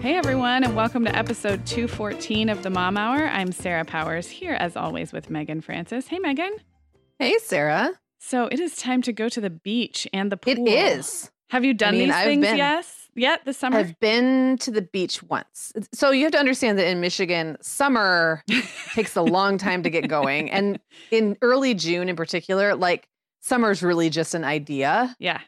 Hey everyone, and welcome to episode 214 of the Mom Hour. I'm Sarah Powers here as always with Megan Francis. Hey Megan. Hey Sarah. So it is time to go to the beach and the pool. It is. Have you done I mean, these I've things been, yes yet this summer? I've been to the beach once. So you have to understand that in Michigan, summer takes a long time to get going. And in early June in particular, like summer's really just an idea. Yeah.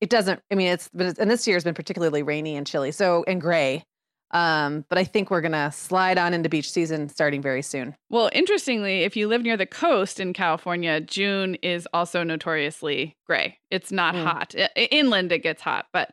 It doesn't, I mean, it's, and this year has been particularly rainy and chilly. So, and gray. Um, but I think we're gonna slide on into beach season starting very soon. Well, interestingly, if you live near the coast in California, June is also notoriously gray. It's not mm. hot. I- inland it gets hot, but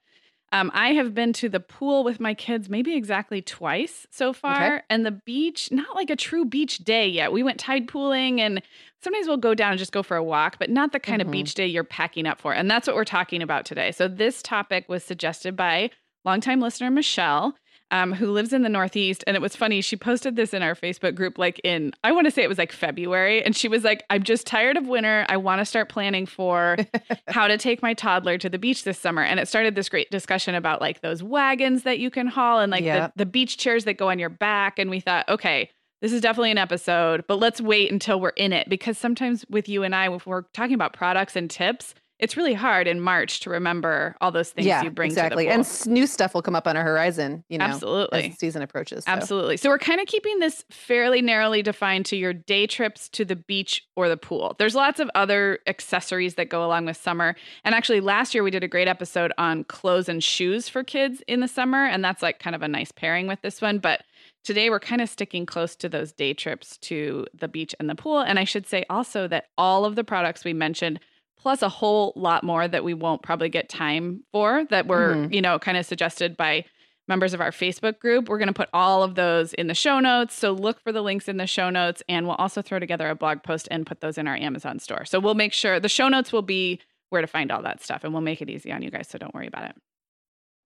um, I have been to the pool with my kids maybe exactly twice so far, okay. and the beach, not like a true beach day yet. We went tide pooling, and sometimes we'll go down and just go for a walk, but not the kind mm-hmm. of beach day you're packing up for. And that's what we're talking about today. So, this topic was suggested by longtime listener Michelle um, who lives in the Northeast. And it was funny. She posted this in our Facebook group, like in, I want to say it was like February. And she was like, I'm just tired of winter. I want to start planning for how to take my toddler to the beach this summer. And it started this great discussion about like those wagons that you can haul and like the, the beach chairs that go on your back. And we thought, okay, this is definitely an episode, but let's wait until we're in it because sometimes with you and I, if we're talking about products and tips, it's really hard in March to remember all those things yeah, you bring exactly. And new stuff will come up on our horizon, you know, absolutely as season approaches. So. Absolutely. So we're kind of keeping this fairly narrowly defined to your day trips to the beach or the pool. There's lots of other accessories that go along with summer. And actually, last year we did a great episode on clothes and shoes for kids in the summer, and that's like kind of a nice pairing with this one. But today we're kind of sticking close to those day trips to the beach and the pool. And I should say also that all of the products we mentioned plus a whole lot more that we won't probably get time for that were, mm-hmm. you know, kind of suggested by members of our Facebook group. We're going to put all of those in the show notes. So look for the links in the show notes and we'll also throw together a blog post and put those in our Amazon store. So we'll make sure the show notes will be where to find all that stuff and we'll make it easy on you guys. So don't worry about it.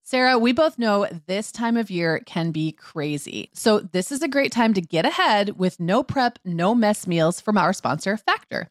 Sarah, we both know this time of year can be crazy. So, this is a great time to get ahead with no prep, no mess meals from our sponsor, Factor.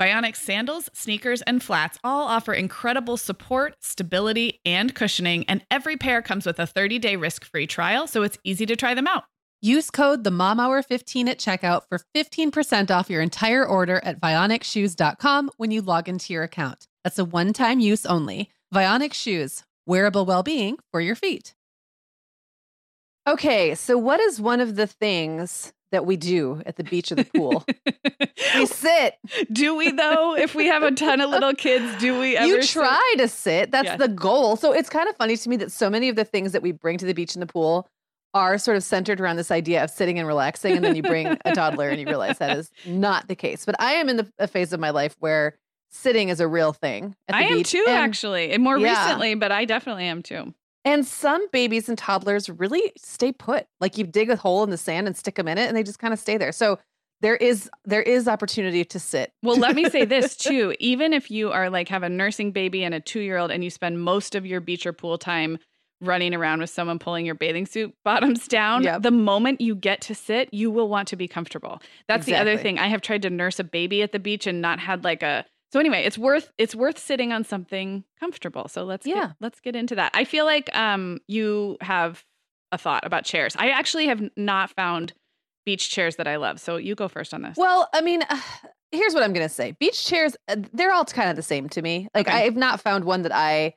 Vionic sandals, sneakers, and flats all offer incredible support, stability, and cushioning, and every pair comes with a 30-day risk-free trial, so it's easy to try them out. Use code the Mom Hour 15 at checkout for 15% off your entire order at vionicshoes.com when you log into your account. That's a one-time use only. Vionic shoes, wearable well-being for your feet. Okay, so what is one of the things that we do at the beach or the pool? we sit. Do we though? if we have a ton of little kids, do we ever You try sit? to sit. That's Yes. the goal. So it's kind of funny to me that so many of the things that we bring to the beach and the pool are sort of centered around this idea of sitting and relaxing and then you bring a toddler and you realize that is not the case. But I am in the, a phase of my life where sitting is a real thing at the I am beach. too, and- actually. And more Yeah. recently, but I definitely am too. And some babies and toddlers really stay put. Like you dig a hole in the sand and stick them in it and they just kind of stay there. So there is there is opportunity to sit. Well, let me say this too. Even if you are like have a nursing baby and a two year old and you spend most of your beach or pool time running around with someone pulling your bathing suit bottoms down, Yep. the moment you get to sit, you will want to be comfortable. That's the other thing. I have tried to nurse a baby at the beach and not had like a so anyway, it's worth it's worth sitting on something comfortable. So let's Yeah. get, let's get into that. I feel like um you have a thought about chairs. I actually have not found beach chairs that I love. So you go first on this. Well, I mean, here's what I'm going to say. Beach chairs, uh, they're all kind of the same to me. Like Okay. I've not found one that I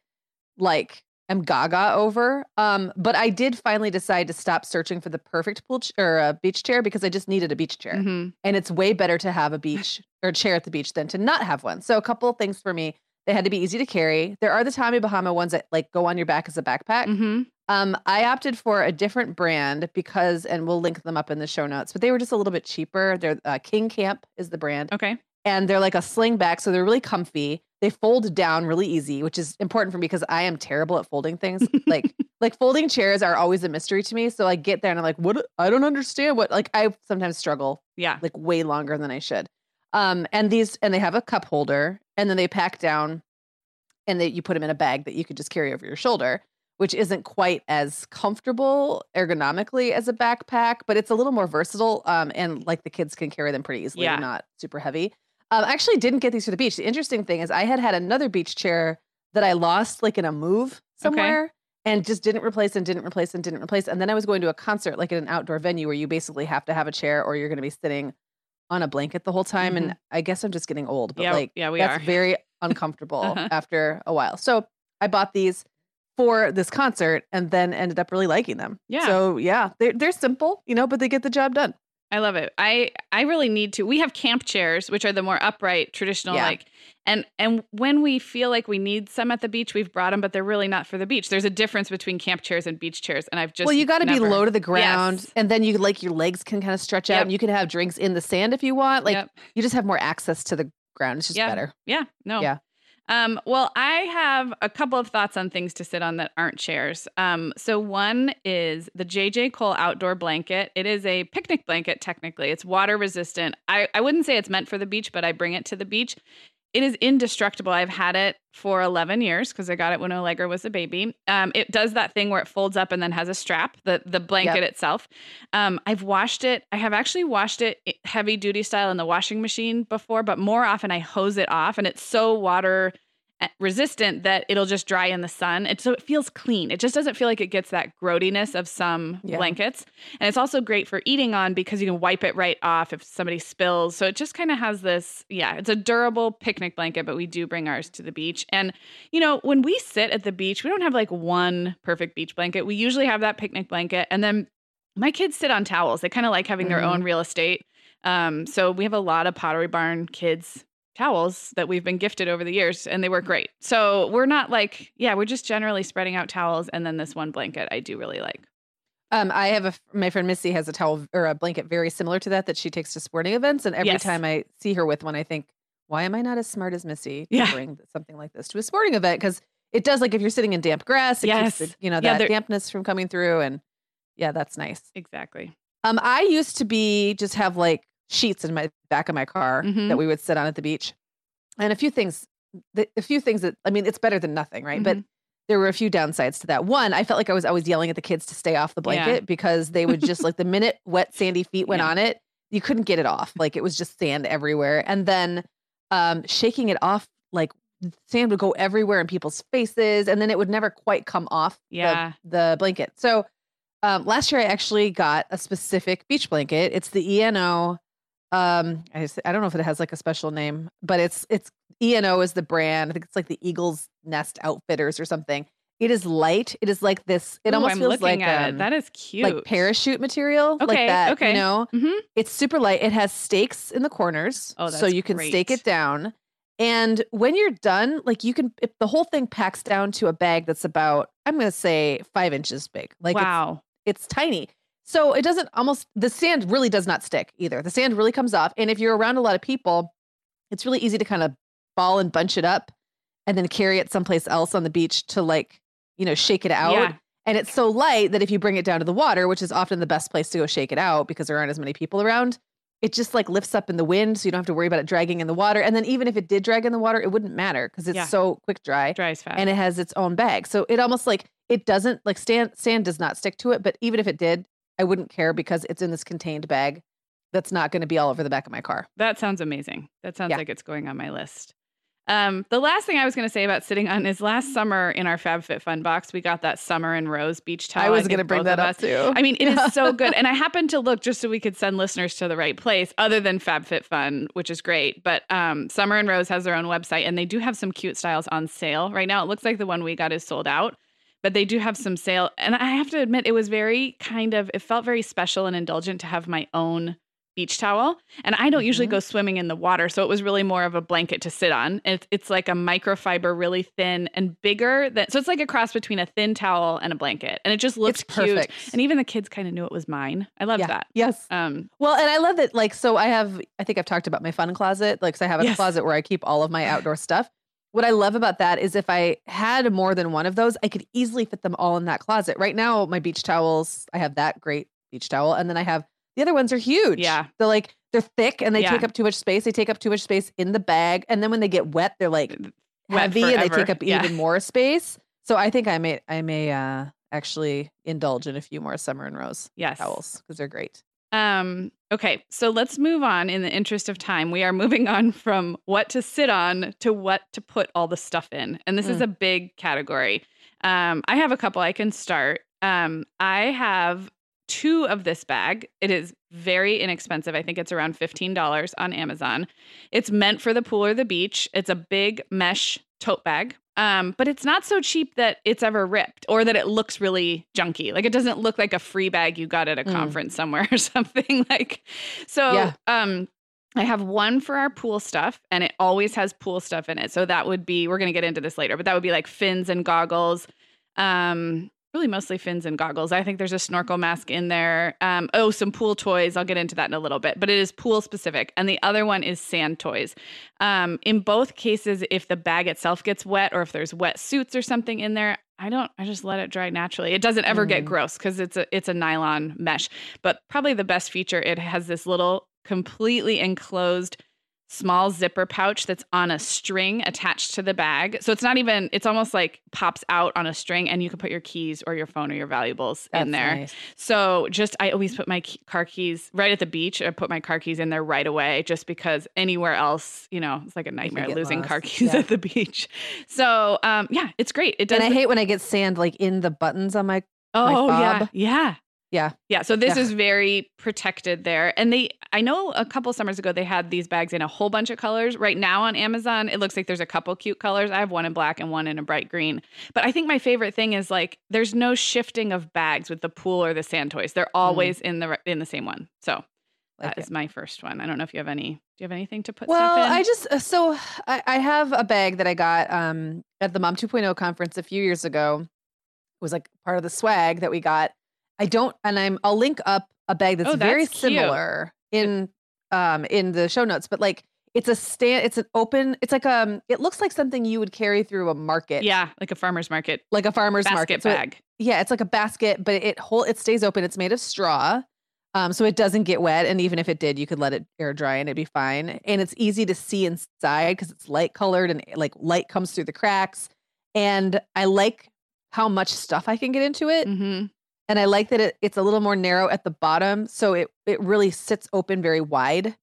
like am gaga over. Um, but I did finally decide to stop searching for the perfect pool ch- or a beach chair because I just needed a beach chair. Mhm. And it's way better to have a beach or chair at the beach than to not have one. So a couple of things for me. They had to be easy to carry. There are the Tommy Bahama ones that like go on your back as a backpack. Mhm. Um, I opted for a different brand because, and we'll link them up in the show notes, but they were just a little bit cheaper. They're uh, King Camp is the brand, Okay. and they're like a sling back, so they're really comfy. They fold down really easy, which is important for me because I am terrible at folding things. like, like folding chairs are always a mystery to me. So I get there and I'm like, what? I don't understand what. Like, I sometimes struggle Yeah. like way longer than I should. Um, and these, and they have a cup holder, and then they pack down, and that you put them in a bag that you could just carry over your shoulder, which isn't quite as comfortable ergonomically as a backpack, but it's a little more versatile. Um, and like the kids can carry them pretty easily, Yeah. not super heavy. Um, I actually didn't get these for the beach. The interesting thing is, I had had another beach chair that I lost like in a move somewhere. And just didn't replace and didn't replace and didn't replace. And then I was going to a concert, like at an outdoor venue, where you basically have to have a chair or you're going to be sitting on a blanket the whole time. And I guess I'm just getting old, but Mm-hmm. Yeah, like yeah, we that's are. very uncomfortable Uh-huh. after a while. So I bought these for this concert and then ended up really liking them. Yeah. So yeah, they're they're simple, you know, but they get the job done. I love it. I I really need to. We have camp chairs, which are the more upright, traditional Yeah. like. And and when we feel like we need some at the beach, we've brought them, but they're really not for the beach. There's a difference between camp chairs and beach chairs, and I've just well, you got to be low to the ground, Yes. and then you like your legs can kind of stretch out, Yep. and you can have drinks in the sand if you want. Like Yep. you just have more access to the ground. It's just Yeah. better. Yeah, no. Yeah. Um, well, I have a couple of thoughts on things to sit on that aren't chairs. Um, so one is the JJ Cole outdoor blanket. It is a picnic blanket, technically. It's water resistant. I, I wouldn't say it's meant for the beach, but I bring it to the beach. It is indestructible. I've had it for 11 years because I got it when Allegra was a baby. Um, it does that thing where it folds up and then has a strap, the the blanket yep. itself. Um, I've washed it. I have actually washed it heavy duty style in the washing machine before, but more often I hose it off, and it's so water resistant that it'll just dry in the sun. It, so it feels clean. It just doesn't feel like it gets that growtiness of some yeah. blankets. And it's also great for eating on because you can wipe it right off if somebody spills. So it just kind of has this, yeah, it's a durable picnic blanket, but we do bring ours to the beach. And, you know, when we sit at the beach, we don't have like one perfect beach blanket. We usually have that picnic blanket. And then my kids sit on towels. They kind of like having mm-hmm. their own real estate. Um, so we have a lot of Pottery Barn kids towels that we've been gifted over the years and they work great. So we're not like, yeah, we're just generally spreading out towels and then this one blanket I do really like. Um, I have a my friend Missy has a towel or a blanket very similar to that that she takes to sporting events, and every yes. time I see her with one, I think, why am I not as smart as Missy to yeah. bring something like this to a sporting event? Because it does like if you're sitting in damp grass, it yes. keeps the, you know that yeah, dampness from coming through, and yeah, that's nice. Exactly. Um, I used to be just have like sheets in my back of my car mm-hmm. that we would sit on at the beach. And a few things, a few things that, I mean, it's better than nothing, right? Mm-hmm. But there were a few downsides to that. One, I felt like I was always yelling at the kids to stay off the blanket yeah. because they would just like the minute wet sandy feet went yeah. on it, you couldn't get it off. Like it was just sand everywhere. And then um, shaking it off, like sand would go everywhere in people's faces, and then it would never quite come off yeah. the, the blanket. So um, last year I actually got a specific beach blanket. It's the ENO um I, just, I don't know if it has like a special name but it's it's eno is the brand. I think it's like the eagles nest outfitters or something. It is light. It is like this it Ooh, almost I'm feels like um, that is cute. like parachute material okay, like that okay. you know? Mm-hmm. it's super light. It has stakes in the corners oh, so you can great. stake it down. And when you're done like you can if the whole thing packs down to a bag that's about i'm gonna say five inches big. Like wow. it's, it's tiny so it doesn't almost, the sand really does not stick either. The sand really comes off. And if you're around a lot of people, it's really easy to kind of ball and bunch it up and then carry it someplace else on the beach to like, you know, shake it out. Yeah. And it's so light that if you bring it down to the water, which is often the best place to go shake it out because there aren't as many people around, it just like lifts up in the wind. So you don't have to worry about it dragging in the water. And then even if it did drag in the water, it wouldn't matter because it's yeah. so quick dry. Dries fast. And it has its own bag. So it almost like it doesn't like sand, sand does not stick to it. But even if it did, I wouldn't care because it's in this contained bag that's not going to be all over the back of my car. That sounds amazing. That sounds yeah. like it's going on my list. Um, the last thing I was going to say about sitting on is last summer in our FabFitFun box, we got that Summer and Rose beach towel. I was going to bring that up too. I mean, it is so good. And I happened to look just so we could send listeners to the right place, other than FabFitFun, which is great. But um, Summer and Rose has their own website, and they do have some cute styles on sale right now. It looks like the one we got is sold out but they do have some sale. And I have to admit, it was very kind of, it felt very special and indulgent to have my own beach towel. And I don't mm-hmm. usually go swimming in the water. So it was really more of a blanket to sit on. It's, it's like a microfiber, really thin and bigger than, so it's like a cross between a thin towel and a blanket. And it just looks it's cute. Perfect. And even the kids kind of knew it was mine. I love yeah. that. Yes. Um, well, and I love that, like, so I have, I think I've talked about my fun closet. Like, so I have a yes. closet where I keep all of my outdoor stuff. What I love about that is if I had more than one of those, I could easily fit them all in that closet. Right now, my beach towels, I have that great beach towel, and then I have the other ones are huge. Yeah. They're like they're thick and they yeah. take up too much space. They take up too much space in the bag. And then when they get wet, they're like heavy and they take up yeah. even more space. So I think I may I may uh actually indulge in a few more summer and rose yes. towels because they're great. Um, okay, so let's move on in the interest of time. We are moving on from what to sit on to what to put all the stuff in. And this mm. is a big category. Um, I have a couple I can start. Um, I have two of this bag. It is very inexpensive. I think it's around $15 on Amazon. It's meant for the pool or the beach. It's a big mesh tote bag. Um, but it's not so cheap that it's ever ripped or that it looks really junky. Like it doesn't look like a free bag you got at a mm. conference somewhere or something. like so yeah. um I have one for our pool stuff and it always has pool stuff in it. So that would be we're gonna get into this later, but that would be like fins and goggles. Um really mostly fins and goggles. I think there's a snorkel mask in there. Um, oh, some pool toys. I'll get into that in a little bit, but it is pool specific. And the other one is sand toys. Um, in both cases, if the bag itself gets wet or if there's wet suits or something in there, I don't. I just let it dry naturally. It doesn't ever mm. get gross because it's a it's a nylon mesh. But probably the best feature, it has this little completely enclosed small zipper pouch that's on a string attached to the bag. So it's not even, it's almost like pops out on a string and you can put your keys or your phone or your valuables That's in there. nice. So just, I always put my key, car keys right at the beach. I put my car keys in there right away just because anywhere else, you know, it's like a nightmare losing car keys Yeah. at the beach. So um, yeah, it's great. It does. And I hate when I get sand like in the buttons on my. Oh yeah, yeah, Yeah. yeah. So this Yeah. is very protected there, and they. I know a couple summers ago they had these bags in a whole bunch of colors. Right now on Amazon, it looks like there's a couple cute colors. I have one in black and one in a bright green. But I think my favorite thing is like there's no shifting of bags with the pool or the sand toys. They're always in the in the same one. So Like that is it. my first one. I don't know if you have any. Do you have anything to put Well, stuff in? I just uh, so I, I have a bag that I got um at the Mom 2.0 conference a few years ago. It was like part of the swag that we got. I don't, and I'm I'll link up a bag that's, Oh, very cute. similar in um in the show notes, but like it's a stand, it's an open, it's like um, it looks like something you would carry through a market, yeah, like a farmer's market like a farmer's basket market So it- bag. yeah, it's like a basket, but it whole it stays open. It's made of straw. Um, so it doesn't get wet. And even if it did, you could let it air dry and it'd be fine. And it's easy to see inside because it's light colored and like light comes through the cracks. And I like how much stuff I can get into it. hmm And I like that it, it's a little more narrow at the bottom. So it it really sits open very wide.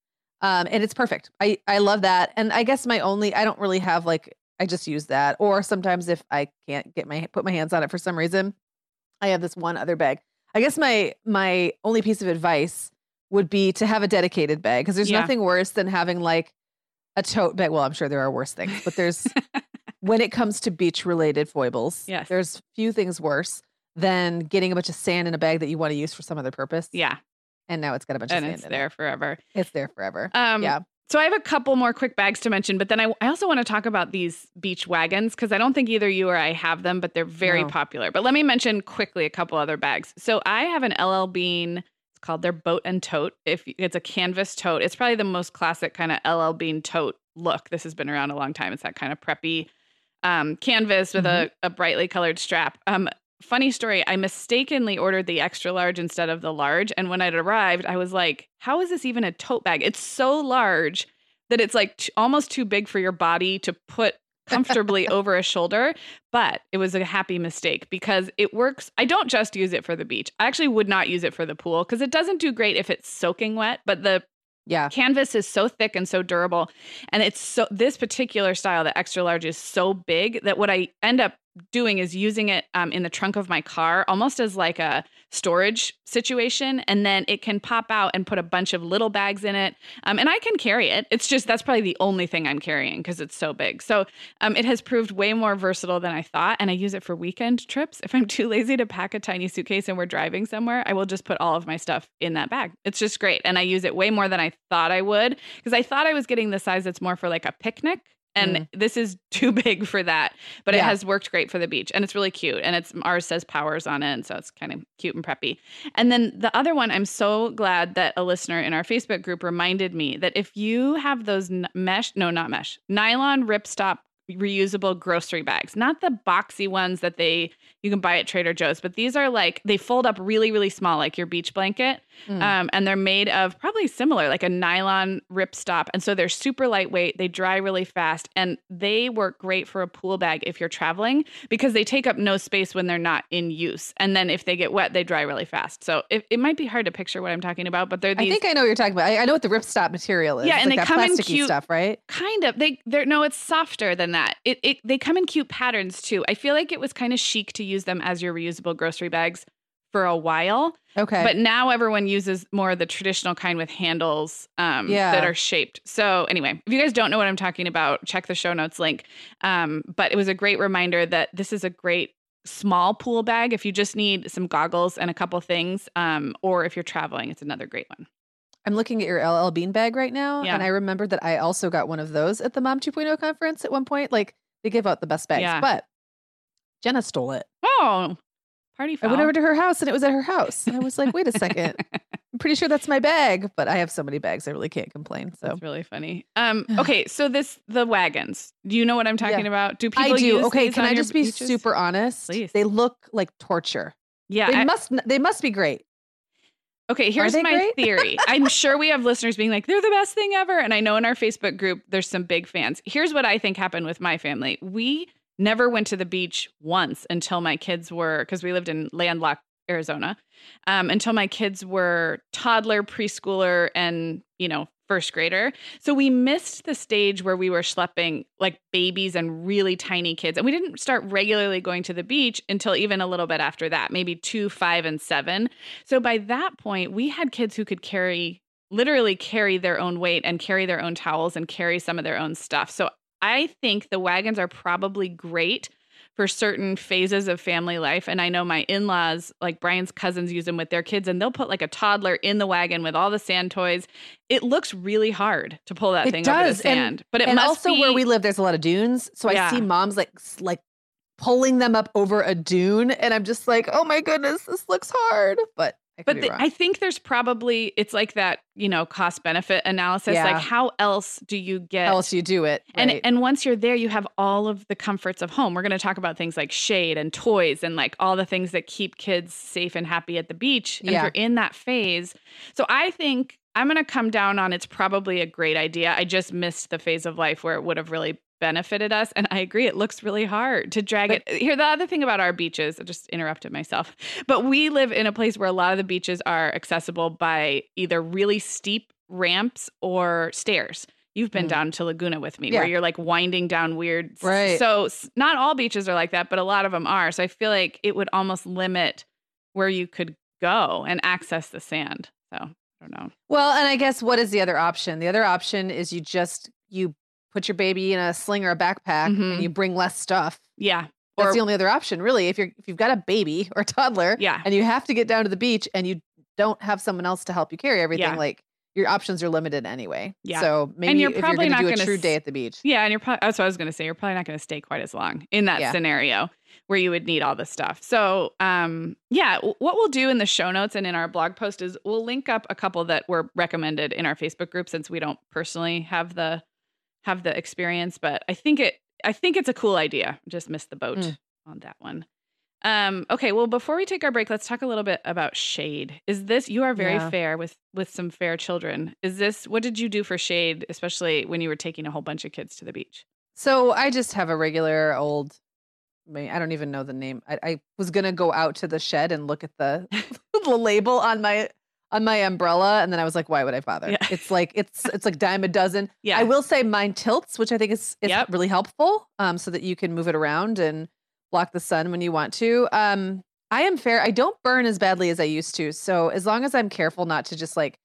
Um, and it's perfect. I, I love that. And I guess my only I don't really have like I just use that. Or sometimes if I can't get my put my hands on it for some reason, I have this one other bag. I guess my my only piece of advice would be to have a dedicated bag because there's Yeah. nothing worse than having like a tote bag. Well, I'm sure there are worse things, but there's when it comes to beach related foibles, Yes. there's few things worse than getting a bunch of sand in a bag that you want to use for some other purpose. Yeah, And now it's got a bunch and of sand it's in there forever. It's there forever. Um, yeah. So I have a couple more quick bags to mention, but then I, I also want to talk about these beach wagons because I don't think either you or I have them, but they're very No. popular. But let me mention quickly a couple other bags. So I have an LL Bean. It's called their boat and tote. If it's a canvas tote, it's probably the most classic kind of LL Bean tote look. This has been around a long time. It's that kind of preppy um, canvas with a, a brightly colored strap. Um, funny story. I mistakenly ordered the extra large instead of the large, and when it arrived, I was like, "How is this even a tote bag? It's so large that it's like t- almost too big for your body to put." comfortably over a shoulder but it was a happy mistake because it works i don't just use it for the beach i actually would not use it for the pool because it doesn't do great if it's soaking wet but the Yeah. canvas is so thick and so durable and it's so this particular style the extra large is so big that what i end up doing is using it um, in the trunk of my car almost as like a storage situation and then it can pop out and put a bunch of little bags in it um, and i can carry it. It's just that's probably the only thing i'm carrying because it's so big. So um, it has proved way more versatile than i thought and i use it for weekend trips. If i'm too lazy to pack a tiny suitcase and we're driving somewhere i will just put all of my stuff in that bag. It's just great and i use it way more than i thought i would because i thought i was getting the size that's more for like a picnic and this is too big for that but it has worked great for the beach and it's really cute and it's ours says powers on it and so it's kind of cute and preppy. And then the other one i'm so glad that a listener in our facebook group reminded me that if you have those mesh no not mesh nylon ripstop reusable grocery bags not the boxy ones that they you can buy at trader joe's but these are like they fold up really really small like your beach blanket Mm. um, and they're made of probably similar, like a nylon ripstop. And so they're super lightweight. They dry really fast, and they work great for a pool bag if you're traveling because they take up no space when they're not in use. And then if they get wet, they dry really fast. So it, it might be hard to picture what I'm talking about, but they're I think I know what you're talking about. I, I know what the ripstop material is. Yeah, and like they that come in cute- stuff, right? kind of they they're no it's softer than that it, it they come in cute patterns too i feel like it was kind of chic to use them as your reusable grocery bags for a while Okay. but now everyone uses more of the traditional kind with handles um, Yeah. that are shaped. So anyway, if you guys don't know what I'm talking about, check the show notes link. Um, but it was a great reminder that this is a great small pool bag if you just need some goggles and a couple things, um, or if you're traveling, it's another great one. I'm looking at your LL Bean bag right now, Yeah. and I remember that I also got one of those at the Mom 2.0 conference at one point. Like they give out the best bags, Yeah. but Jenna stole it. Oh, party I went over to her house and it was at her house. And I was like, wait a second. I'm pretty sure that's my bag, but I have so many bags, I really can't complain. So That's really funny. Um, okay, so this the wagons. Do you know what I'm talking about? Do people I do. Okay, can I just be beaches? super honest? Please. They look like torture. Yeah, They I- must they must be great. Okay, here's my great? theory. I'm sure we have listeners being like, they're the best thing ever. And I know in our Facebook group, there's some big fans. Here's what I think happened with my family. We never went to the beach once until my kids were, because we lived in landlocked Arizona, um, until my kids were toddler, preschooler, and, you know, first grader. So we missed the stage where we were schlepping like babies and really tiny kids. And we didn't start regularly going to the beach until even a little bit after that, maybe two, five, and seven. So by that point, we had kids who could carry literally carry their own weight and carry their own towels and carry some of their own stuff. So I think the wagons are probably great for certain phases of family life. And I know my in laws, like Brian's cousins, use them with their kids, and they'll put like a toddler in the wagon with all the sand toys. It looks really hard to pull that It thing over the does, sand, and- but it and must also be, where we live, there's a lot of dunes. So Yeah. I see moms like like pulling them up over a dune, and I'm just like, oh my goodness, this looks hard. But But the. I think there's probably it's like that, you know, cost benefit analysis. Yeah. Like, how else do you get? How else do you do it? and right? and once you're there, you have all of the comforts of home. We're going to talk about things like shade and toys and like all the things that keep kids safe and happy at the beach. And Yeah. if you're in that phase, so I think I'm going to come down on it's probably a great idea. I just missed the phase of life where it would have really benefited us, and I agree, it looks really hard to drag But- it. Here, the other thing about our beaches, I just interrupted myself, but we live in a place where a lot of the beaches are accessible by either really steep ramps or stairs. You've been Mm. down to Laguna with me, Yeah. where you're like winding down weird. Right. So not all beaches are like that, but a lot of them are. So I feel like it would almost limit where you could go and access the sand. So I don't know. well, and I guess what is the other option? The other option is you just you put your baby in a sling or a backpack, Mhm. and you bring less stuff. Yeah. That's Or the only other option, really. If you're if you've got a baby or a toddler, yeah. and you have to get down to the beach, and you don't have someone else to help you carry everything, Yeah. like your options are limited anyway. Yeah. So maybe you're if you're probably going to not do a true s- day at the beach, Yeah, and you're probably that's what I was gonna say. You're probably not gonna stay quite as long in that Yeah. scenario where you would need all this stuff. So um yeah, what we'll do in the show notes and in our blog post is we'll link up a couple that were recommended in our Facebook group since we don't personally have the have the experience, but I think it I think it's a cool idea. Just missed the boat Mm. on that one. Um, okay, well, before we take our break, let's talk a little bit about shade. Is this you are very Yeah. fair with with some fair children? Is this what did you do for shade, especially when you were taking a whole bunch of kids to the beach? So I just have a regular old. I mean, I don't even know the name. I, I was gonna go out to the shed and look at the the label on my on my umbrella, and then I was like, why would I bother? Yeah. It's like it's it's like dime a dozen. Yeah, I will say mine tilts, which I think is is Yep. really helpful, um, so that you can move it around and block the sun when you want to. Um, I am fair. I don't burn as badly as I used to, so as long as I'm careful not to just like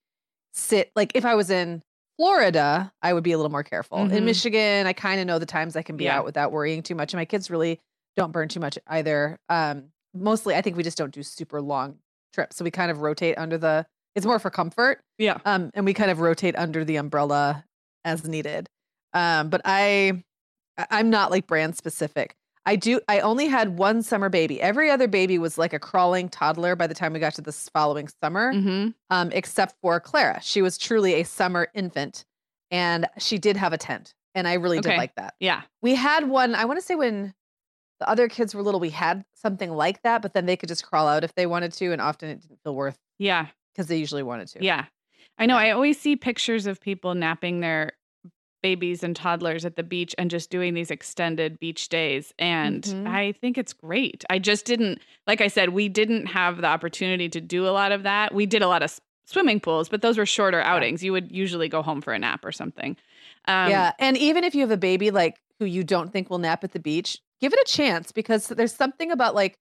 sit. Like if I was in Florida, I would be a little more careful. Mhm. In Michigan, I kind of know the times I can be Yeah. out without worrying too much, and my kids really don't burn too much either. Um, mostly, I think we just don't do super long trips, so we kind of rotate under the. It's more for comfort. yeah, Um, and we kind of rotate under the umbrella as needed. Um, but I, I'm not like brand specific. I do. I only had one summer baby. Every other baby was like a crawling toddler by the time we got to this following summer, hmm um, except for Clara. She was truly a summer infant, and she did have a tent, and I really Okay. did like that. yeah, We had one. I want to say when the other kids were little, we had something like that, but then they could just crawl out if they wanted to, and often it didn't feel worth yeah, because they usually wanted to. yeah. I know. I always see pictures of people napping their babies and toddlers at the beach and just doing these extended beach days. And Mhm. I think it's great. I just didn't, like I said, we didn't have the opportunity to do a lot of that. We did a lot of swimming pools, but those were shorter outings. You would usually go home for a nap or something. Um, yeah, and even if you have a baby like who you don't think will nap at the beach, give it a chance because there's something about like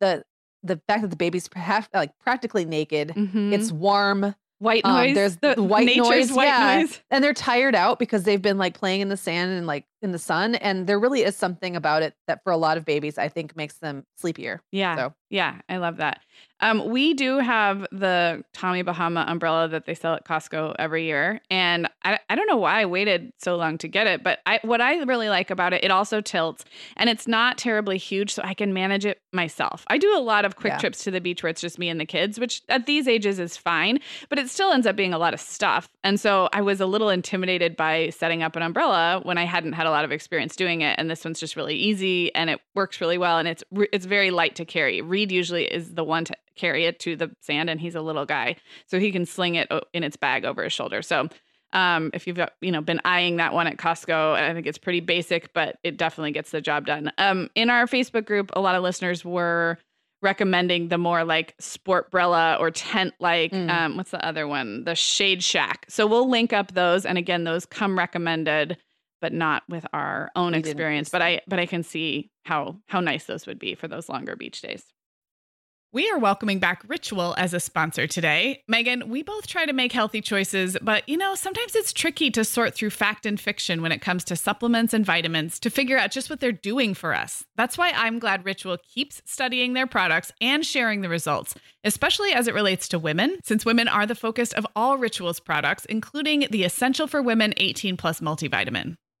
the the fact that the baby's perhaps like practically naked. mhm. It's warm white um, noise. there's the the white noise, White yeah. noise. and they're tired out because they've been like playing in the sand and like in the sun and there really is something about it that for a lot of babies I think makes them sleepier. Yeah. So. Yeah. I love that. Um, we do have the Tommy Bahama umbrella that they sell at Costco every year. And I, I don't know why I waited so long to get it, but I what I really like about it, it also tilts and it's not terribly huge, so I can manage it myself. I do a lot of quick Yeah. trips to the beach where it's just me and the kids, which at these ages is fine, but it still ends up being a lot of stuff. And so I was a little intimidated by setting up an umbrella when I hadn't had had a lot of experience doing it, and this one's just really easy and it works really well, and it's it's very light to carry. Reed usually is the one to carry it to the sand, and he's a little guy, so he can sling it in its bag over his shoulder. So. Um, if you've you know been eyeing that one at Costco, I think it's pretty basic, but it definitely gets the job done. Um, in our Facebook group, a lot of listeners were recommending the more like sport brella or tent like mm. um what's the other one the shade shack so we'll link up those and again those come recommended but not with our own we experience but i but i can see how how nice those would be for those longer beach days we are welcoming back Ritual as a sponsor today. Megan, we both try to make healthy choices, but you know, sometimes it's tricky to sort through fact and fiction when it comes to supplements and vitamins to figure out just what they're doing for us. That's why I'm glad Ritual keeps studying their products and sharing the results, especially as it relates to women, since women are the focus of all Ritual's products, including the Essential for Women 18 Plus multivitamin.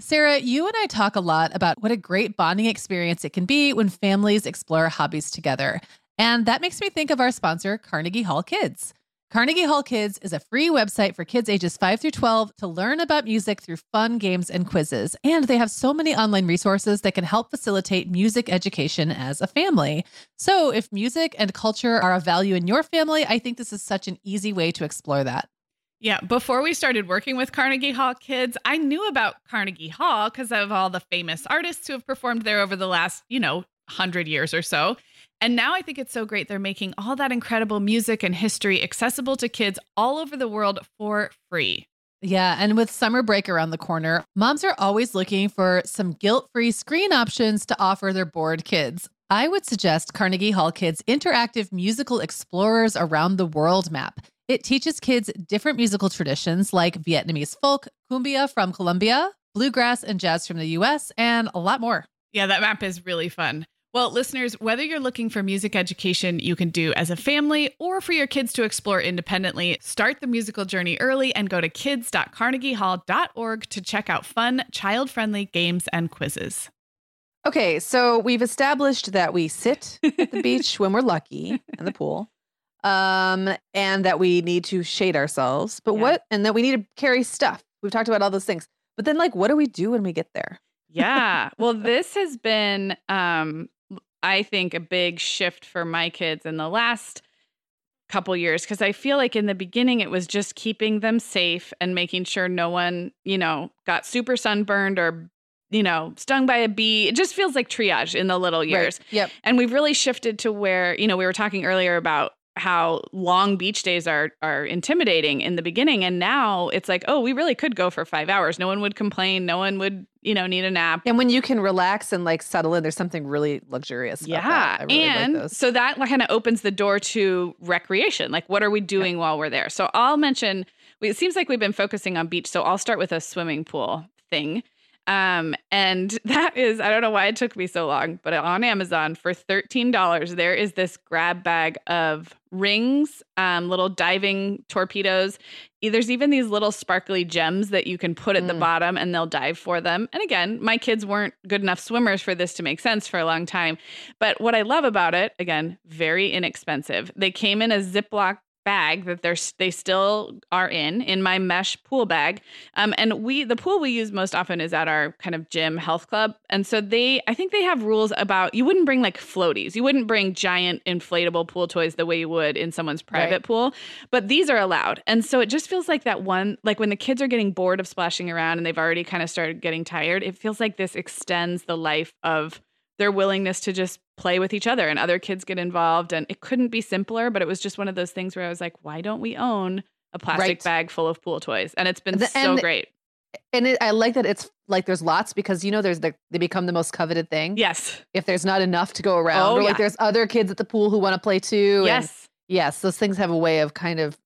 Sarah, you and I talk a lot about what a great bonding experience it can be when families explore hobbies together. And that makes me think of our sponsor, Carnegie Hall Kids. Carnegie Hall Kids is a free website for kids ages 5 through 12 to learn about music through fun games and quizzes. And they have so many online resources that can help facilitate music education as a family. So, if music and culture are a value in your family, I think this is such an easy way to explore that. Yeah, before we started working with Carnegie Hall Kids, I knew about Carnegie Hall because of all the famous artists who have performed there over the last, you know, 100 years or so. And now I think it's so great they're making all that incredible music and history accessible to kids all over the world for free. Yeah, and with summer break around the corner, moms are always looking for some guilt free screen options to offer their bored kids. I would suggest Carnegie Hall Kids' interactive musical explorers around the world map. It teaches kids different musical traditions like Vietnamese folk, cumbia from Colombia, bluegrass and jazz from the US, and a lot more. Yeah, that map is really fun. Well, listeners, whether you're looking for music education you can do as a family or for your kids to explore independently, start the musical journey early and go to kids.carnegiehall.org to check out fun, child friendly games and quizzes. Okay, so we've established that we sit at the beach when we're lucky in the pool um, and that we need to shade ourselves. But yeah. what, and that we need to carry stuff. We've talked about all those things. But then, like, what do we do when we get there? Yeah. well, this has been, um, I think, a big shift for my kids in the last couple years because I feel like in the beginning it was just keeping them safe and making sure no one, you know, got super sunburned or you know, stung by a bee. It just feels like triage in the little years. Right. Yep. And we've really shifted to where, you know, we were talking earlier about how long beach days are are intimidating in the beginning and now it's like oh we really could go for 5 hours. No one would complain. No one would you know need a nap. And when you can relax and like settle in there's something really luxurious yeah really and like so that kind of opens the door to recreation like what are we doing yeah. while we're there? So I'll mention it seems like we've been focusing on beach so I'll start with a swimming pool thing um, and that is, I don't know why it took me so long, but on Amazon for $13, there is this grab bag of rings, um, little diving torpedoes. There's even these little sparkly gems that you can put at mm. the bottom and they'll dive for them. And again, my kids weren't good enough swimmers for this to make sense for a long time. But what I love about it, again, very inexpensive. They came in a Ziploc bag that they're they still are in in my mesh pool bag. Um, and we the pool we use most often is at our kind of gym health club. And so they i think they have rules about you wouldn't bring like floaties. You wouldn't bring giant inflatable pool toys the way you would in someone's private right. pool but these are allowed. And so it just feels like that one like when the kids are getting bored of splashing around and they've already kind of started getting tired it feels like this extends the life of their willingness to just play with each other and other kids get involved. And it couldn't be simpler, but it was just one of those things where I was like, why don't we own a plastic right. bag full of pool toys? And it's been the, so great. And it, I like that it's like there's lots because you know there's the they become the most coveted thing. Yes. If there's not enough to go oh, around, oh, or like yeah. there's other kids at the pool who want to play too. Yes. And yes, those things have a way of kind of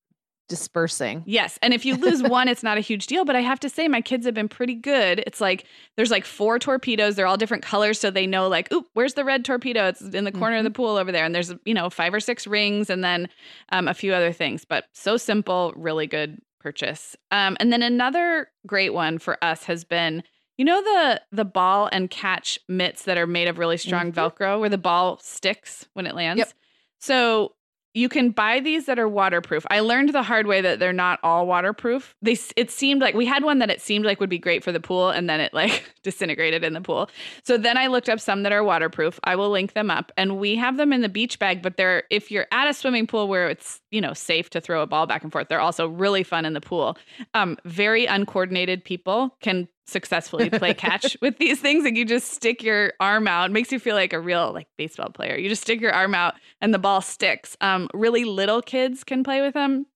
dispersing. Yes. And if you lose one, it's not a huge deal. But I have to say, my kids have been pretty good. It's like there's like four torpedoes. They're all different colors. So they know, like, oop, where's the red torpedo? It's in the corner mm-hmm. of the pool over there. And there's, you know, five or six rings and then um, a few other things. But so simple, really good purchase. Um, and then another great one for us has been. You know the the ball and catch mitts that are made of really strong mm-hmm. Velcro, where the ball sticks when it lands. Yep. So you can buy these that are waterproof. I learned the hard way that they're not all waterproof. They it seemed like we had one that it seemed like would be great for the pool and then it like disintegrated in the pool. So then I looked up some that are waterproof. I will link them up and we have them in the beach bag, but they're if you're at a swimming pool where it's, you know, safe to throw a ball back and forth, they're also really fun in the pool. Um, very uncoordinated people can successfully play catch with these things and you just stick your arm out. It makes you feel like a real like baseball player. You just stick your arm out and the ball sticks. Um, really little kids can play with them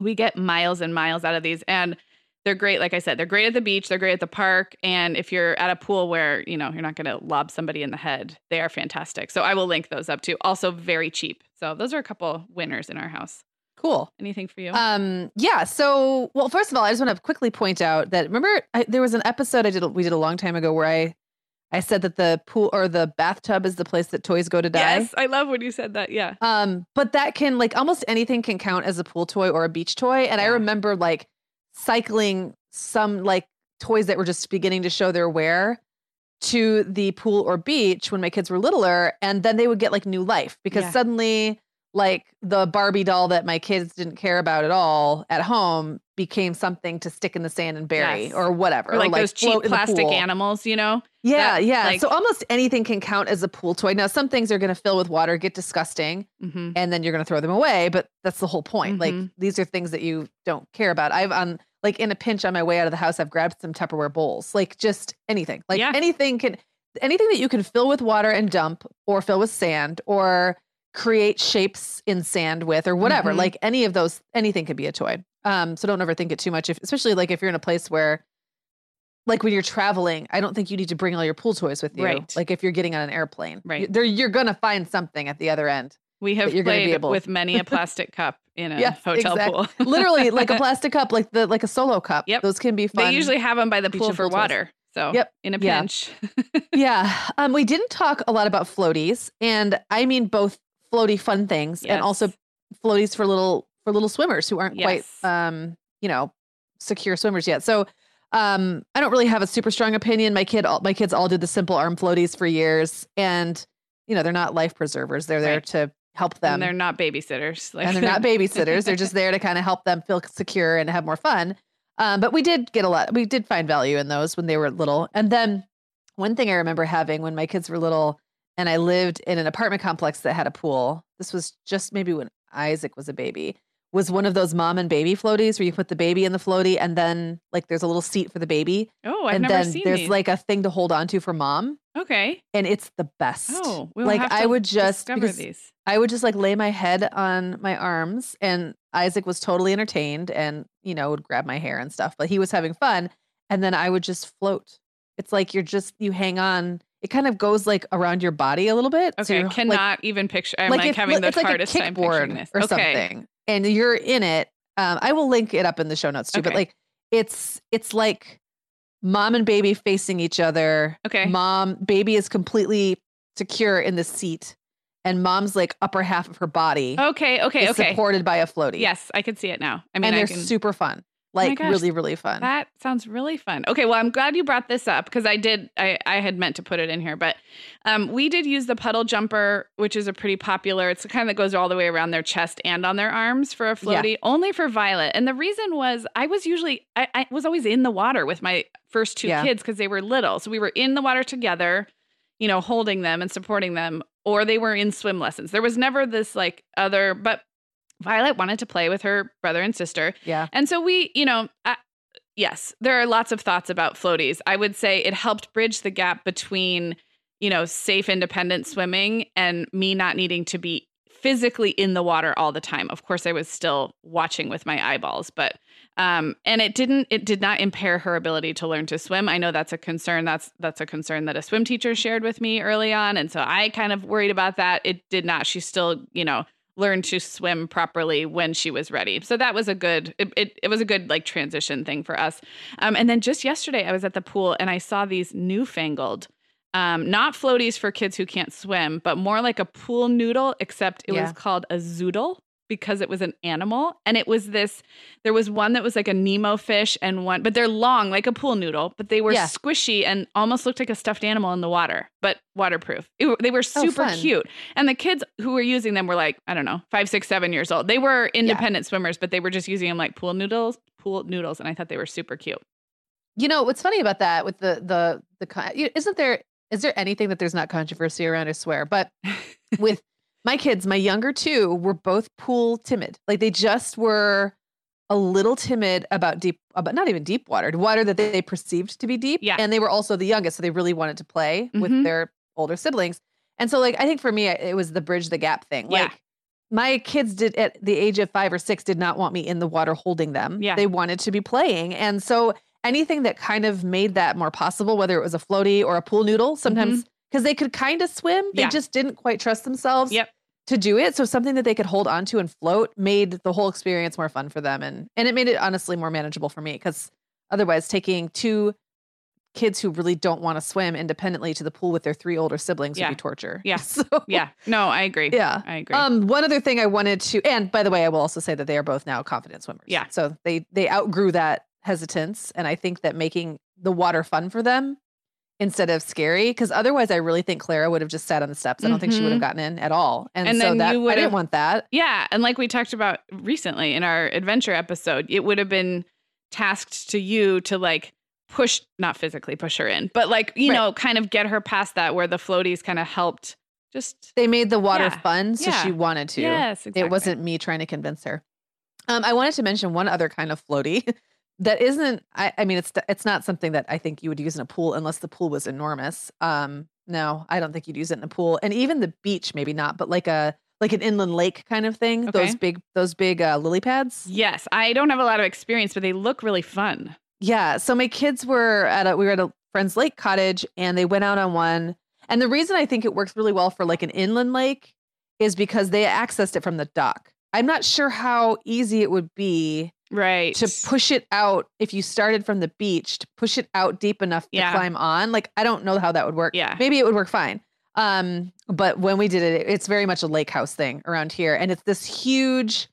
we get miles and miles out of these and they're great like i said they're great at the beach they're great at the park and if you're at a pool where you know you're not going to lob somebody in the head they are fantastic. So i will link those up too also very cheap. So those are a couple winners in our house Cool. Anything for you? Um, yeah. So, well, first of all, I just want to quickly point out that remember I, there was an episode I did we did a long time ago where I I said that the pool or the bathtub is the place that toys go to die. Yes, I love when you said that. Yeah. Um, but that can like almost anything can count as a pool toy or a beach toy. And yeah. I remember like cycling some like toys that were just beginning to show their wear to the pool or beach when my kids were littler, and then they would get like new life because yeah. suddenly like the Barbie doll that my kids didn't care about at all at home became something to stick in the sand and bury yes. or whatever. Or like, or like those cheap plastic animals, you know? Yeah, that, yeah. Like, so almost anything can count as a pool toy. Now, some things are going to fill with water, get disgusting, mm-hmm. and then you're going to throw them away. But that's the whole point. Mm-hmm. Like these are things that you don't care about. I've on like in a pinch on my way out of the house, I've grabbed some Tupperware bowls. Like just anything. Like yeah. anything can anything that you can fill with water and dump or fill with sand or create shapes in sand with or whatever. Mm-hmm. Like any of those, anything could be a toy. Um, so don't overthink it too much. If, especially like if you're in a place where, like when you're traveling, I don't think you need to bring all your pool toys with you. Right. Like if you're getting on an airplane, right? You're, you're gonna find something at the other end. We have you're played able... with many a plastic cup in a yes, hotel exactly. pool. Literally, like a plastic cup, like the like a solo cup. Yep. Those can be fun. They usually have them by the pool for water. So yep. in a pinch. Yeah. yeah. Um, we didn't talk a lot about floaties, and I mean both floaty fun things yes. and also floaties for little for little swimmers who aren't yes. quite um you know secure swimmers yet. So um i don't really have a super strong opinion. My kid all my kids all did the simple arm floaties for years and you know they're not life preservers. They're there right. to help them. and they're not babysitters. Like and they're not babysitters. They're just there to kind of help them feel secure and have more fun. Um, but we did get a lot we did find value in those when they were little. And then one thing i remember having when my kids were little and I lived in an apartment complex that had a pool. This was just maybe when Isaac was a baby. Was one of those mom and baby floaties where you put the baby in the floaty and then like there's a little seat for the baby. Oh, I've and never then seen there's these. like a thing to hold on to for mom. Okay. And it's the best. Oh, we'll like I would just because these. I would just like lay my head on my arms and Isaac was totally entertained and you know would grab my hair and stuff, but he was having fun and then I would just float. It's like you're just you hang on it kind of goes like around your body a little bit. Okay, so cannot like, even picture. I'm like, like having the hardest like time picturing this. Or okay. something, and you're in it. Um, I will link it up in the show notes too. Okay. But like, it's it's like mom and baby facing each other. Okay, mom baby is completely secure in the seat, and mom's like upper half of her body. Okay, okay, okay, supported by a floaty. Yes, I can see it now. I mean, and they're can... super fun. Like gosh, really, really fun. That sounds really fun. Okay, well, I'm glad you brought this up because I did. I I had meant to put it in here, but um, we did use the puddle jumper, which is a pretty popular. It's the kind that goes all the way around their chest and on their arms for a floaty. Yeah. Only for Violet, and the reason was I was usually I, I was always in the water with my first two yeah. kids because they were little, so we were in the water together, you know, holding them and supporting them, or they were in swim lessons. There was never this like other, but Violet wanted to play with her brother and sister. Yeah. And so we, you know, uh, yes, there are lots of thoughts about floaties. I would say it helped bridge the gap between, you know, safe, independent swimming and me not needing to be physically in the water all the time. Of course, I was still watching with my eyeballs, but um, and it didn't it did not impair her ability to learn to swim. I know that's a concern. That's that's a concern that a swim teacher shared with me early on, and so I kind of worried about that. It did not. She still, you know, learn to swim properly when she was ready. So that was a good it, it, it was a good like transition thing for us. Um, and then just yesterday I was at the pool and I saw these newfangled um, not floaties for kids who can't swim, but more like a pool noodle, except it yeah. was called a zoodle because it was an animal. And it was this, there was one that was like a Nemo fish and one, but they're long, like a pool noodle, but they were yeah. squishy and almost looked like a stuffed animal in the water, but waterproof. It, they were oh, super oh, cute. And the kids who were using them were like, I don't know, five, six, seven years old. They were independent yeah. swimmers, but they were just using them like pool noodles, pool noodles. And I thought they were super cute. You know, what's funny about that with the, the, the, isn't there, is there anything that there's not controversy around? I swear. But with, my kids, my younger two, were both pool timid. Like they just were a little timid about deep, about not even deep water, water that they perceived to be deep. Yeah. And they were also the youngest, so they really wanted to play mm-hmm. with their older siblings. And so, like, I think for me, it was the bridge the gap thing. Yeah. Like, my kids did at the age of five or six did not want me in the water holding them. Yeah. They wanted to be playing. And so anything that kind of made that more possible, whether it was a floaty or a pool noodle, sometimes because they could kind of swim, they yeah. just didn't quite trust themselves. Yep to do it. So something that they could hold on to and float made the whole experience more fun for them. And and it made it honestly more manageable for me because otherwise taking two kids who really don't want to swim independently to the pool with their three older siblings yeah. would be torture. Yeah. So, yeah. No, I agree. Yeah. I agree. Um, one other thing I wanted to and by the way, I will also say that they are both now confident swimmers. Yeah. So they they outgrew that hesitance. And I think that making the water fun for them instead of scary because otherwise I really think Clara would have just sat on the steps. I don't mm-hmm. think she would have mm-hmm. gotten in at all. And, and so that I didn't want that. Yeah. And like we talked about recently in our adventure episode, it would have been tasked to you to like push not physically push her in, but like, you right. know, kind of get her past that where the floaties kind of helped just they made the water yeah. fun so yeah. she wanted to. Yes, exactly. It wasn't me trying to convince her. Um, I wanted to mention one other kind of floaty that isn't I, I mean it's it's not something that I think you would use in a pool unless the pool was enormous. Um no, I don't think you'd use it in a pool. And even the beach maybe not, but like a like an inland lake kind of thing. Okay. Those big those big uh, lily pads. Yes, I don't have a lot of experience, but they look really fun. Yeah, so my kids were at a we were at a friend's lake cottage and they went out on one. And the reason I think it works really well for like an inland lake is because they accessed it from the dock. I'm not sure how easy it would be right. to push it out if you started from the beach to push it out deep enough yeah. to climb on like i don't know how that would work. Yeah. Maybe it would work fine. Um but when we did it it's very much a lake house thing around here and it's this huge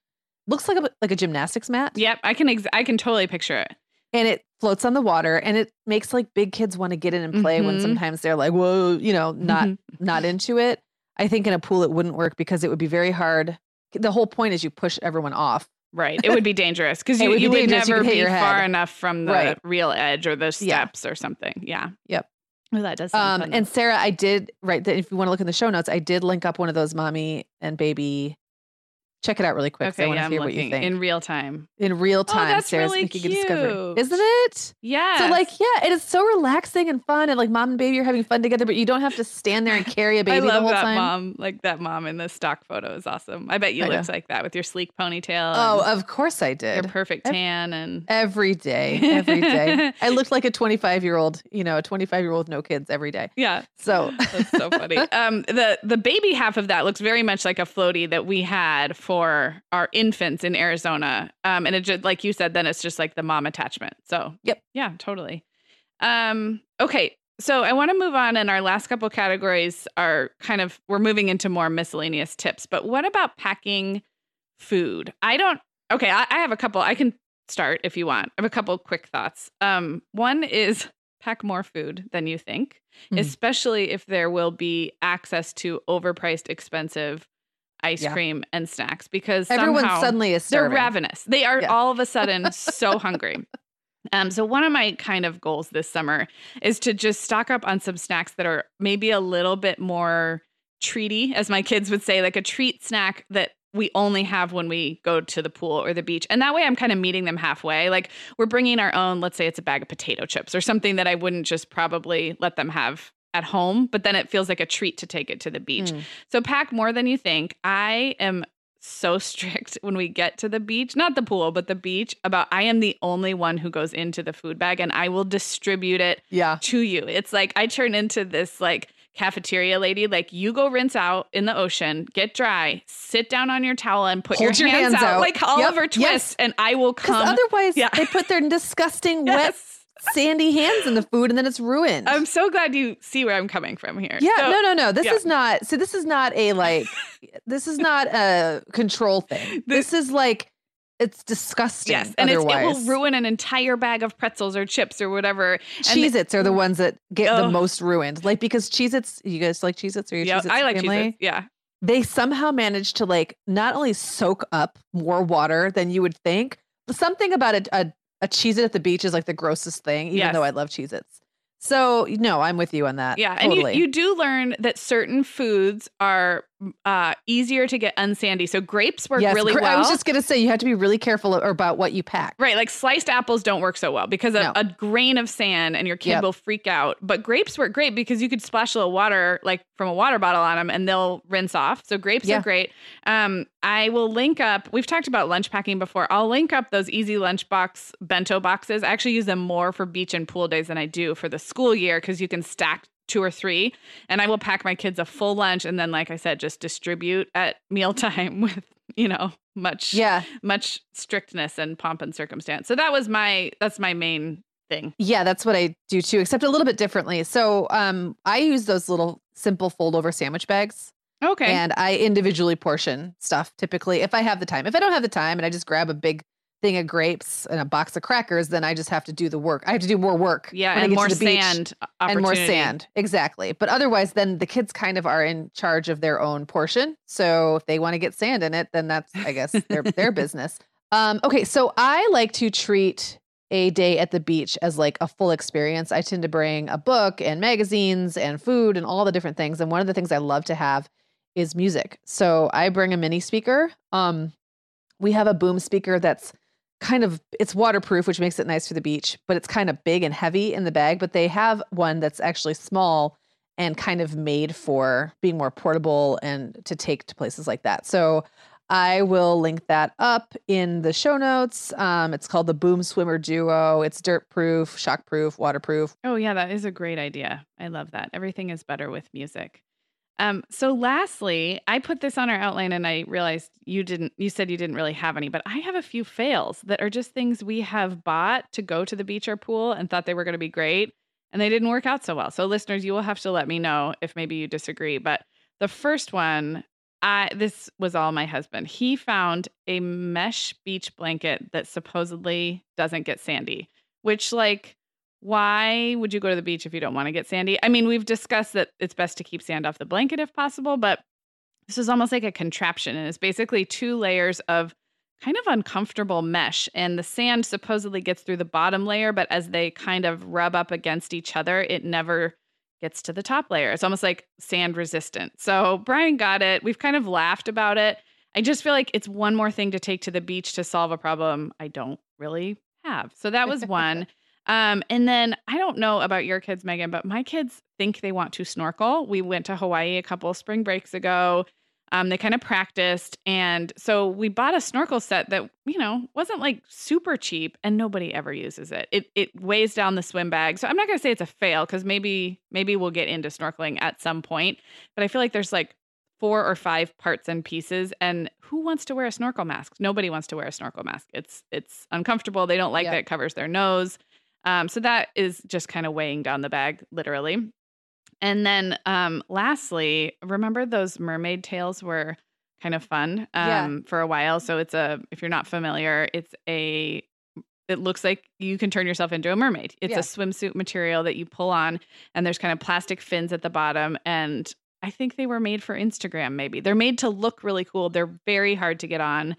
looks like a like a gymnastics mat. Yep i can ex- i can totally picture it. And it floats on the water and it makes like big kids want to get in and play mm-hmm. when sometimes they're like whoa you know not mm-hmm. not into it. I think in a pool it wouldn't work because it would be very hard. The whole point is you push everyone off Right. It would be dangerous because you, would, you would never you be far enough from the right. real edge or the steps yeah. or something. Yeah. Yep. Oh, that does. Um, and Sarah, I did right. That if you want to look in the show notes, I did link up one of those mommy and baby check it out really quick. Okay, I want to yeah, hear what you think in real time. In real oh, time, oh, that's Sarah's really making cute. a discovery, isn't it? Yeah. So like, yeah, it is so relaxing and fun, and like mom and baby are having fun together, but you don't have to stand there and carry a baby the whole that time. Mom, like that mom in the stock photo is awesome. I bet you looked like that with your sleek ponytail. Oh, of course I did. Your perfect tan and every day, every day. I looked like a 25 year old, you know, a 25 year old with no kids every day. Yeah. So that's so funny. Um, the the baby half of that looks very much like a floaty that we had for our infants in Arizona. Um, and it just like you said, then it's just like the mom attachment. So yep, yeah, totally. Um, okay, so I want to move on, and our last couple categories are kind of we're moving into more miscellaneous tips. But what about packing food? I don't. Okay, I, I have a couple. I can start if you want. I have a couple quick thoughts. Um, one is pack more food than you think, mm-hmm. especially if there will be access to overpriced, expensive ice yeah. cream and snacks because everyone suddenly is starving. They're ravenous. They are yeah. all of a sudden so hungry. Um, so one of my kind of goals this summer is to just stock up on some snacks that are maybe a little bit more treaty, as my kids would say, like a treat snack that we only have when we go to the pool or the beach. And that way I'm kind of meeting them halfway. Like we're bringing our own, let's say it's a bag of potato chips or something that I wouldn't just probably let them have at home, but then it feels like a treat to take it to the beach. Mm. So pack more than you think. I am so strict when we get to the beach, not the pool, but the beach, about I am the only one who goes into the food bag and I will distribute it yeah. to you. It's like I turn into this like cafeteria lady, like you go rinse out in the ocean, get dry, sit down on your towel and put your, hands, your hands out, out, like Oliver yep. Twist, yes. and I will come. Otherwise, yeah. they put their disgusting yes. wet sandy hands in the food and then it's ruined. I'm so glad you see where I'm coming from here. Yeah, so, no, no, no. This yeah. is not so this is not a like this is not a control thing. This, this is like it's disgusting. Yes, and it will ruin an entire bag of pretzels or chips or whatever. Cheez Its are the mm. ones that get oh. the most ruined. Like because Cheez Its, you guys like Cheez Its or your yeah, Cheez Its I like Cheez Its, yeah. They somehow manage to like not only soak up more water than you would think, something about a, a a Cheez It at the beach is like the grossest thing, even yes. though I love Cheez Its. So no, I'm with you on that. Yeah, totally. and you, you do learn that certain foods are uh, easier to get unsandy. So grapes work yes, really well. I was just gonna say you have to be really careful about what you pack. Right, like sliced apples don't work so well because no. a, a, grain of sand and your kid yep. will freak out. But grapes work great because you could splash a little water like from a water bottle on them and they'll rinse off. So grapes yeah. are great. Um, I will link up. We've talked about lunch packing before. I'll link up those easy lunchbox bento boxes. I actually use them more for beach and pool days than I do for the school year because you can stack two or three and i will pack my kids a full lunch and then like i said just distribute at mealtime with you know much yeah. much strictness and pomp and circumstance. So that was my that's my main thing. Yeah that's what i do too except a little bit differently. So um i use those little simple fold over sandwich bags okay. and i individually portion stuff typically if i have the time. If i don't have the time and i just grab a big thing of grapes and a box of crackers, then I just have to do the work. I have to do more work. Yeah, and more sand. And more sand. Exactly. But otherwise, then the kids kind of are in charge of their own portion. So if they want to get sand in it, then that's, I guess, their their business. Um, okay, so I like to treat a day at the beach as like a full experience. I tend to bring a book and magazines and food and all the different things. And one of the things I love to have is music. So I bring a mini speaker. Um, we have a boom speaker that's kind of it's waterproof which makes it nice for the beach but it's kind of big and heavy in the bag but they have one that's actually small and kind of made for being more portable and to take to places like that. So i will link that up in the show notes. Um, it's called the boom swimmer duo. It's dirt proof shock proof waterproof. Oh yeah that is a great idea. I love that. Everything is better with music um, so lastly, I put this on our outline and I realized you didn't you said you didn't really have any, but I have a few fails that are just things we have bought to go to the beach or pool and thought they were going to be great and they didn't work out so well. So listeners, you will have to let me know if maybe you disagree, but the first one I this was all my husband. He found a mesh beach blanket that supposedly doesn't get sandy, which like why would you go to the beach if you don't want to get sandy? I mean, we've discussed that it's best to keep sand off the blanket if possible, but this is almost like a contraption and it's basically two layers of kind of uncomfortable mesh and the sand supposedly gets through the bottom layer but as they kind of rub up against each other it never gets to the top layer. It's almost like sand resistant. So brian got it. We've kind of laughed about it. I just feel like it's one more thing to take to the beach to solve a problem i don't really have. So that was one um, and then I don't know about your kids, Megan, but my kids think they want to snorkel. We went to Hawaii a couple spring breaks ago. Um, they kind of practiced. And so we bought a snorkel set that, you know, wasn't like super cheap and nobody ever uses it. It it weighs down the swim bag. So I'm not gonna say it's a fail because maybe maybe we'll get into snorkeling at some point. But I feel like there's like four or five parts and pieces and who wants to wear a snorkel mask nobody wants to wear a snorkel mask it's it's uncomfortable they don't like that it covers their nose um, so that is just kind of weighing down the bag, literally. And then um, lastly, remember those mermaid tails were kind of fun um, yeah. for a while. So it's a, if you're not familiar, it's a it looks like you can turn yourself into a mermaid. It's Yeah. a swimsuit material that you pull on, and there's kind of plastic fins at the bottom. And I think they were made for Instagram, maybe. They're made to look really cool. They're very hard to get on.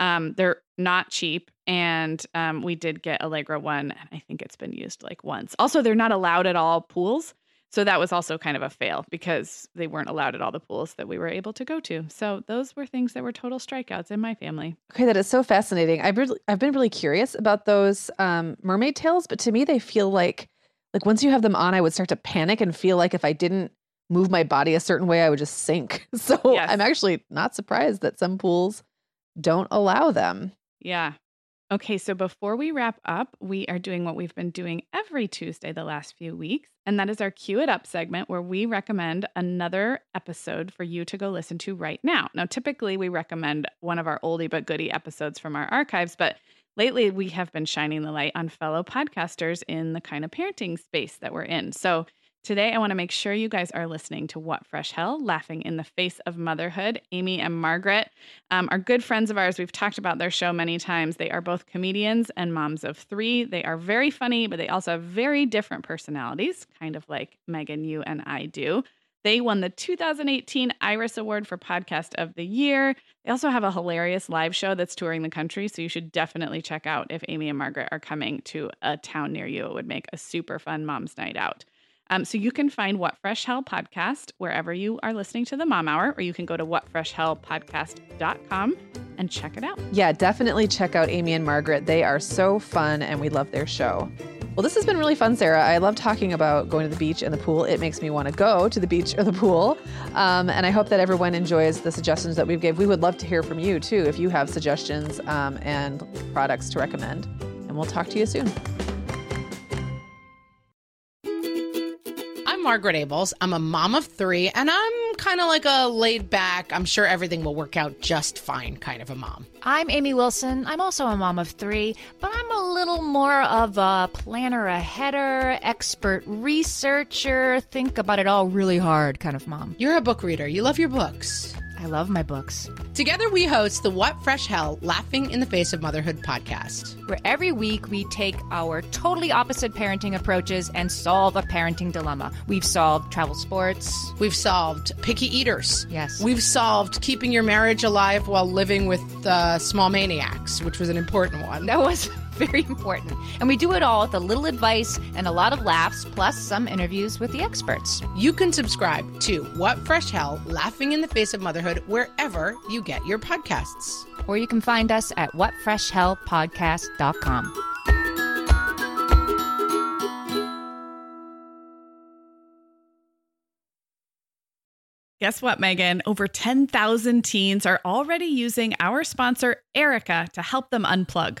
Um, they're not cheap. And um, we did get Allegra one, and I think it's been used like once. Also, they're not allowed at all pools. So that was also kind of a fail because they weren't allowed at all the pools that we were able to go to. So those were things that were total strikeouts in my family. Okay, that is so fascinating. I've really, I've been really curious about those um, mermaid tails, but to me, they feel like like once you have them on, I would start to panic and feel like if I didn't move my body a certain way, I would just sink. So Yes. I'm actually not surprised that some pools don't allow them. Yeah. Okay, so before we wrap up, we are doing what we've been doing every Tuesday the last few weeks, and that is our Cue It Up segment where we recommend another episode for you to go listen to right now. Now, typically we recommend one of our oldie but goodie episodes from our archives, but lately we have been shining the light on fellow podcasters in the kind of parenting space that we're in. So Today, I want to make sure you guys are listening to What Fresh Hell, Laughing in the Face of Motherhood. Amy and Margaret um, are good friends of ours. We've talked about their show many times. They are both comedians and moms of three. They are very funny, but they also have very different personalities, kind of like Megan, you, and I do. They won the 2018 Iris Award for Podcast of the Year. They also have a hilarious live show that's touring the country, so you should definitely check out if Amy and Margaret are coming to a town near you. It would make a super fun mom's night out. Um, so you can find What Fresh Hell podcast wherever you are listening to the Mom Hour, or you can go to whatfreshhellpodcast.com and check it out. Yeah, definitely check out Amy and Margaret. They are so fun and we love their show. Well, this has been really fun, Sarah. I love talking about going to the beach and the pool. It makes me want to go to the beach or the pool. Um, and I hope that everyone enjoys the suggestions that we've gave. We would love to hear from you too if you have suggestions um, and products to recommend. And we'll talk to you soon. Margaret Ables. I'm a mom of three, and I'm kind of like a laid back, I'm sure everything will work out just fine kind of a mom. I'm Amy Wilson. I'm also a mom of three, but I'm a little more of a planner, a header, expert researcher, think about it all really hard kind of mom. You're a book reader, you love your books. I love my books. Together, we host the What Fresh Hell Laughing in the Face of Motherhood podcast. Where every week we take our totally opposite parenting approaches and solve a parenting dilemma. We've solved travel sports. We've solved picky eaters. Yes. We've solved keeping your marriage alive while living with uh, small maniacs, which was an important one. That was very important. And we do it all with a little advice and a lot of laughs, plus some interviews with the experts. You can subscribe to What Fresh Hell Laughing in the Face of Motherhood wherever you get your podcasts. Or you can find us at whatfreshhellpodcast.com. Guess what, Megan? Over 10,000 teens are already using our sponsor, Erika, to help them unplug.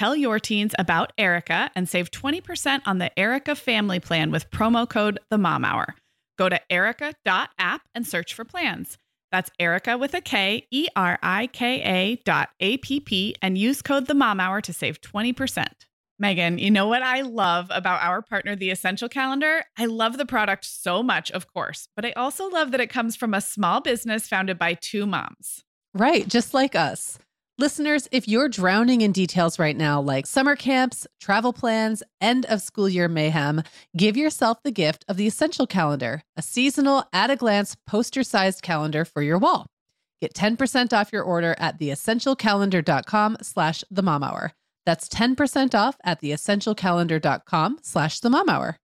Tell your teens about Erika and save 20% on the Erika family plan with promo code The Mom Hour. Go to erika.app and search for plans. That's Erika with a K, E R I K A dot A P P, and use code The Mom Hour to save 20%. Megan, you know what I love about our partner, the Essential Calendar? I love the product so much, of course, but I also love that it comes from a small business founded by two moms. Right, just like us. Listeners, if you're drowning in details right now, like summer camps, travel plans, end of school year mayhem, give yourself the gift of the Essential Calendar, a seasonal, at a glance, poster sized calendar for your wall. Get 10% off your order at theessentialcalendar.com slash the mom hour. That's 10% off at theessentialcalendar.com slash the mom hour.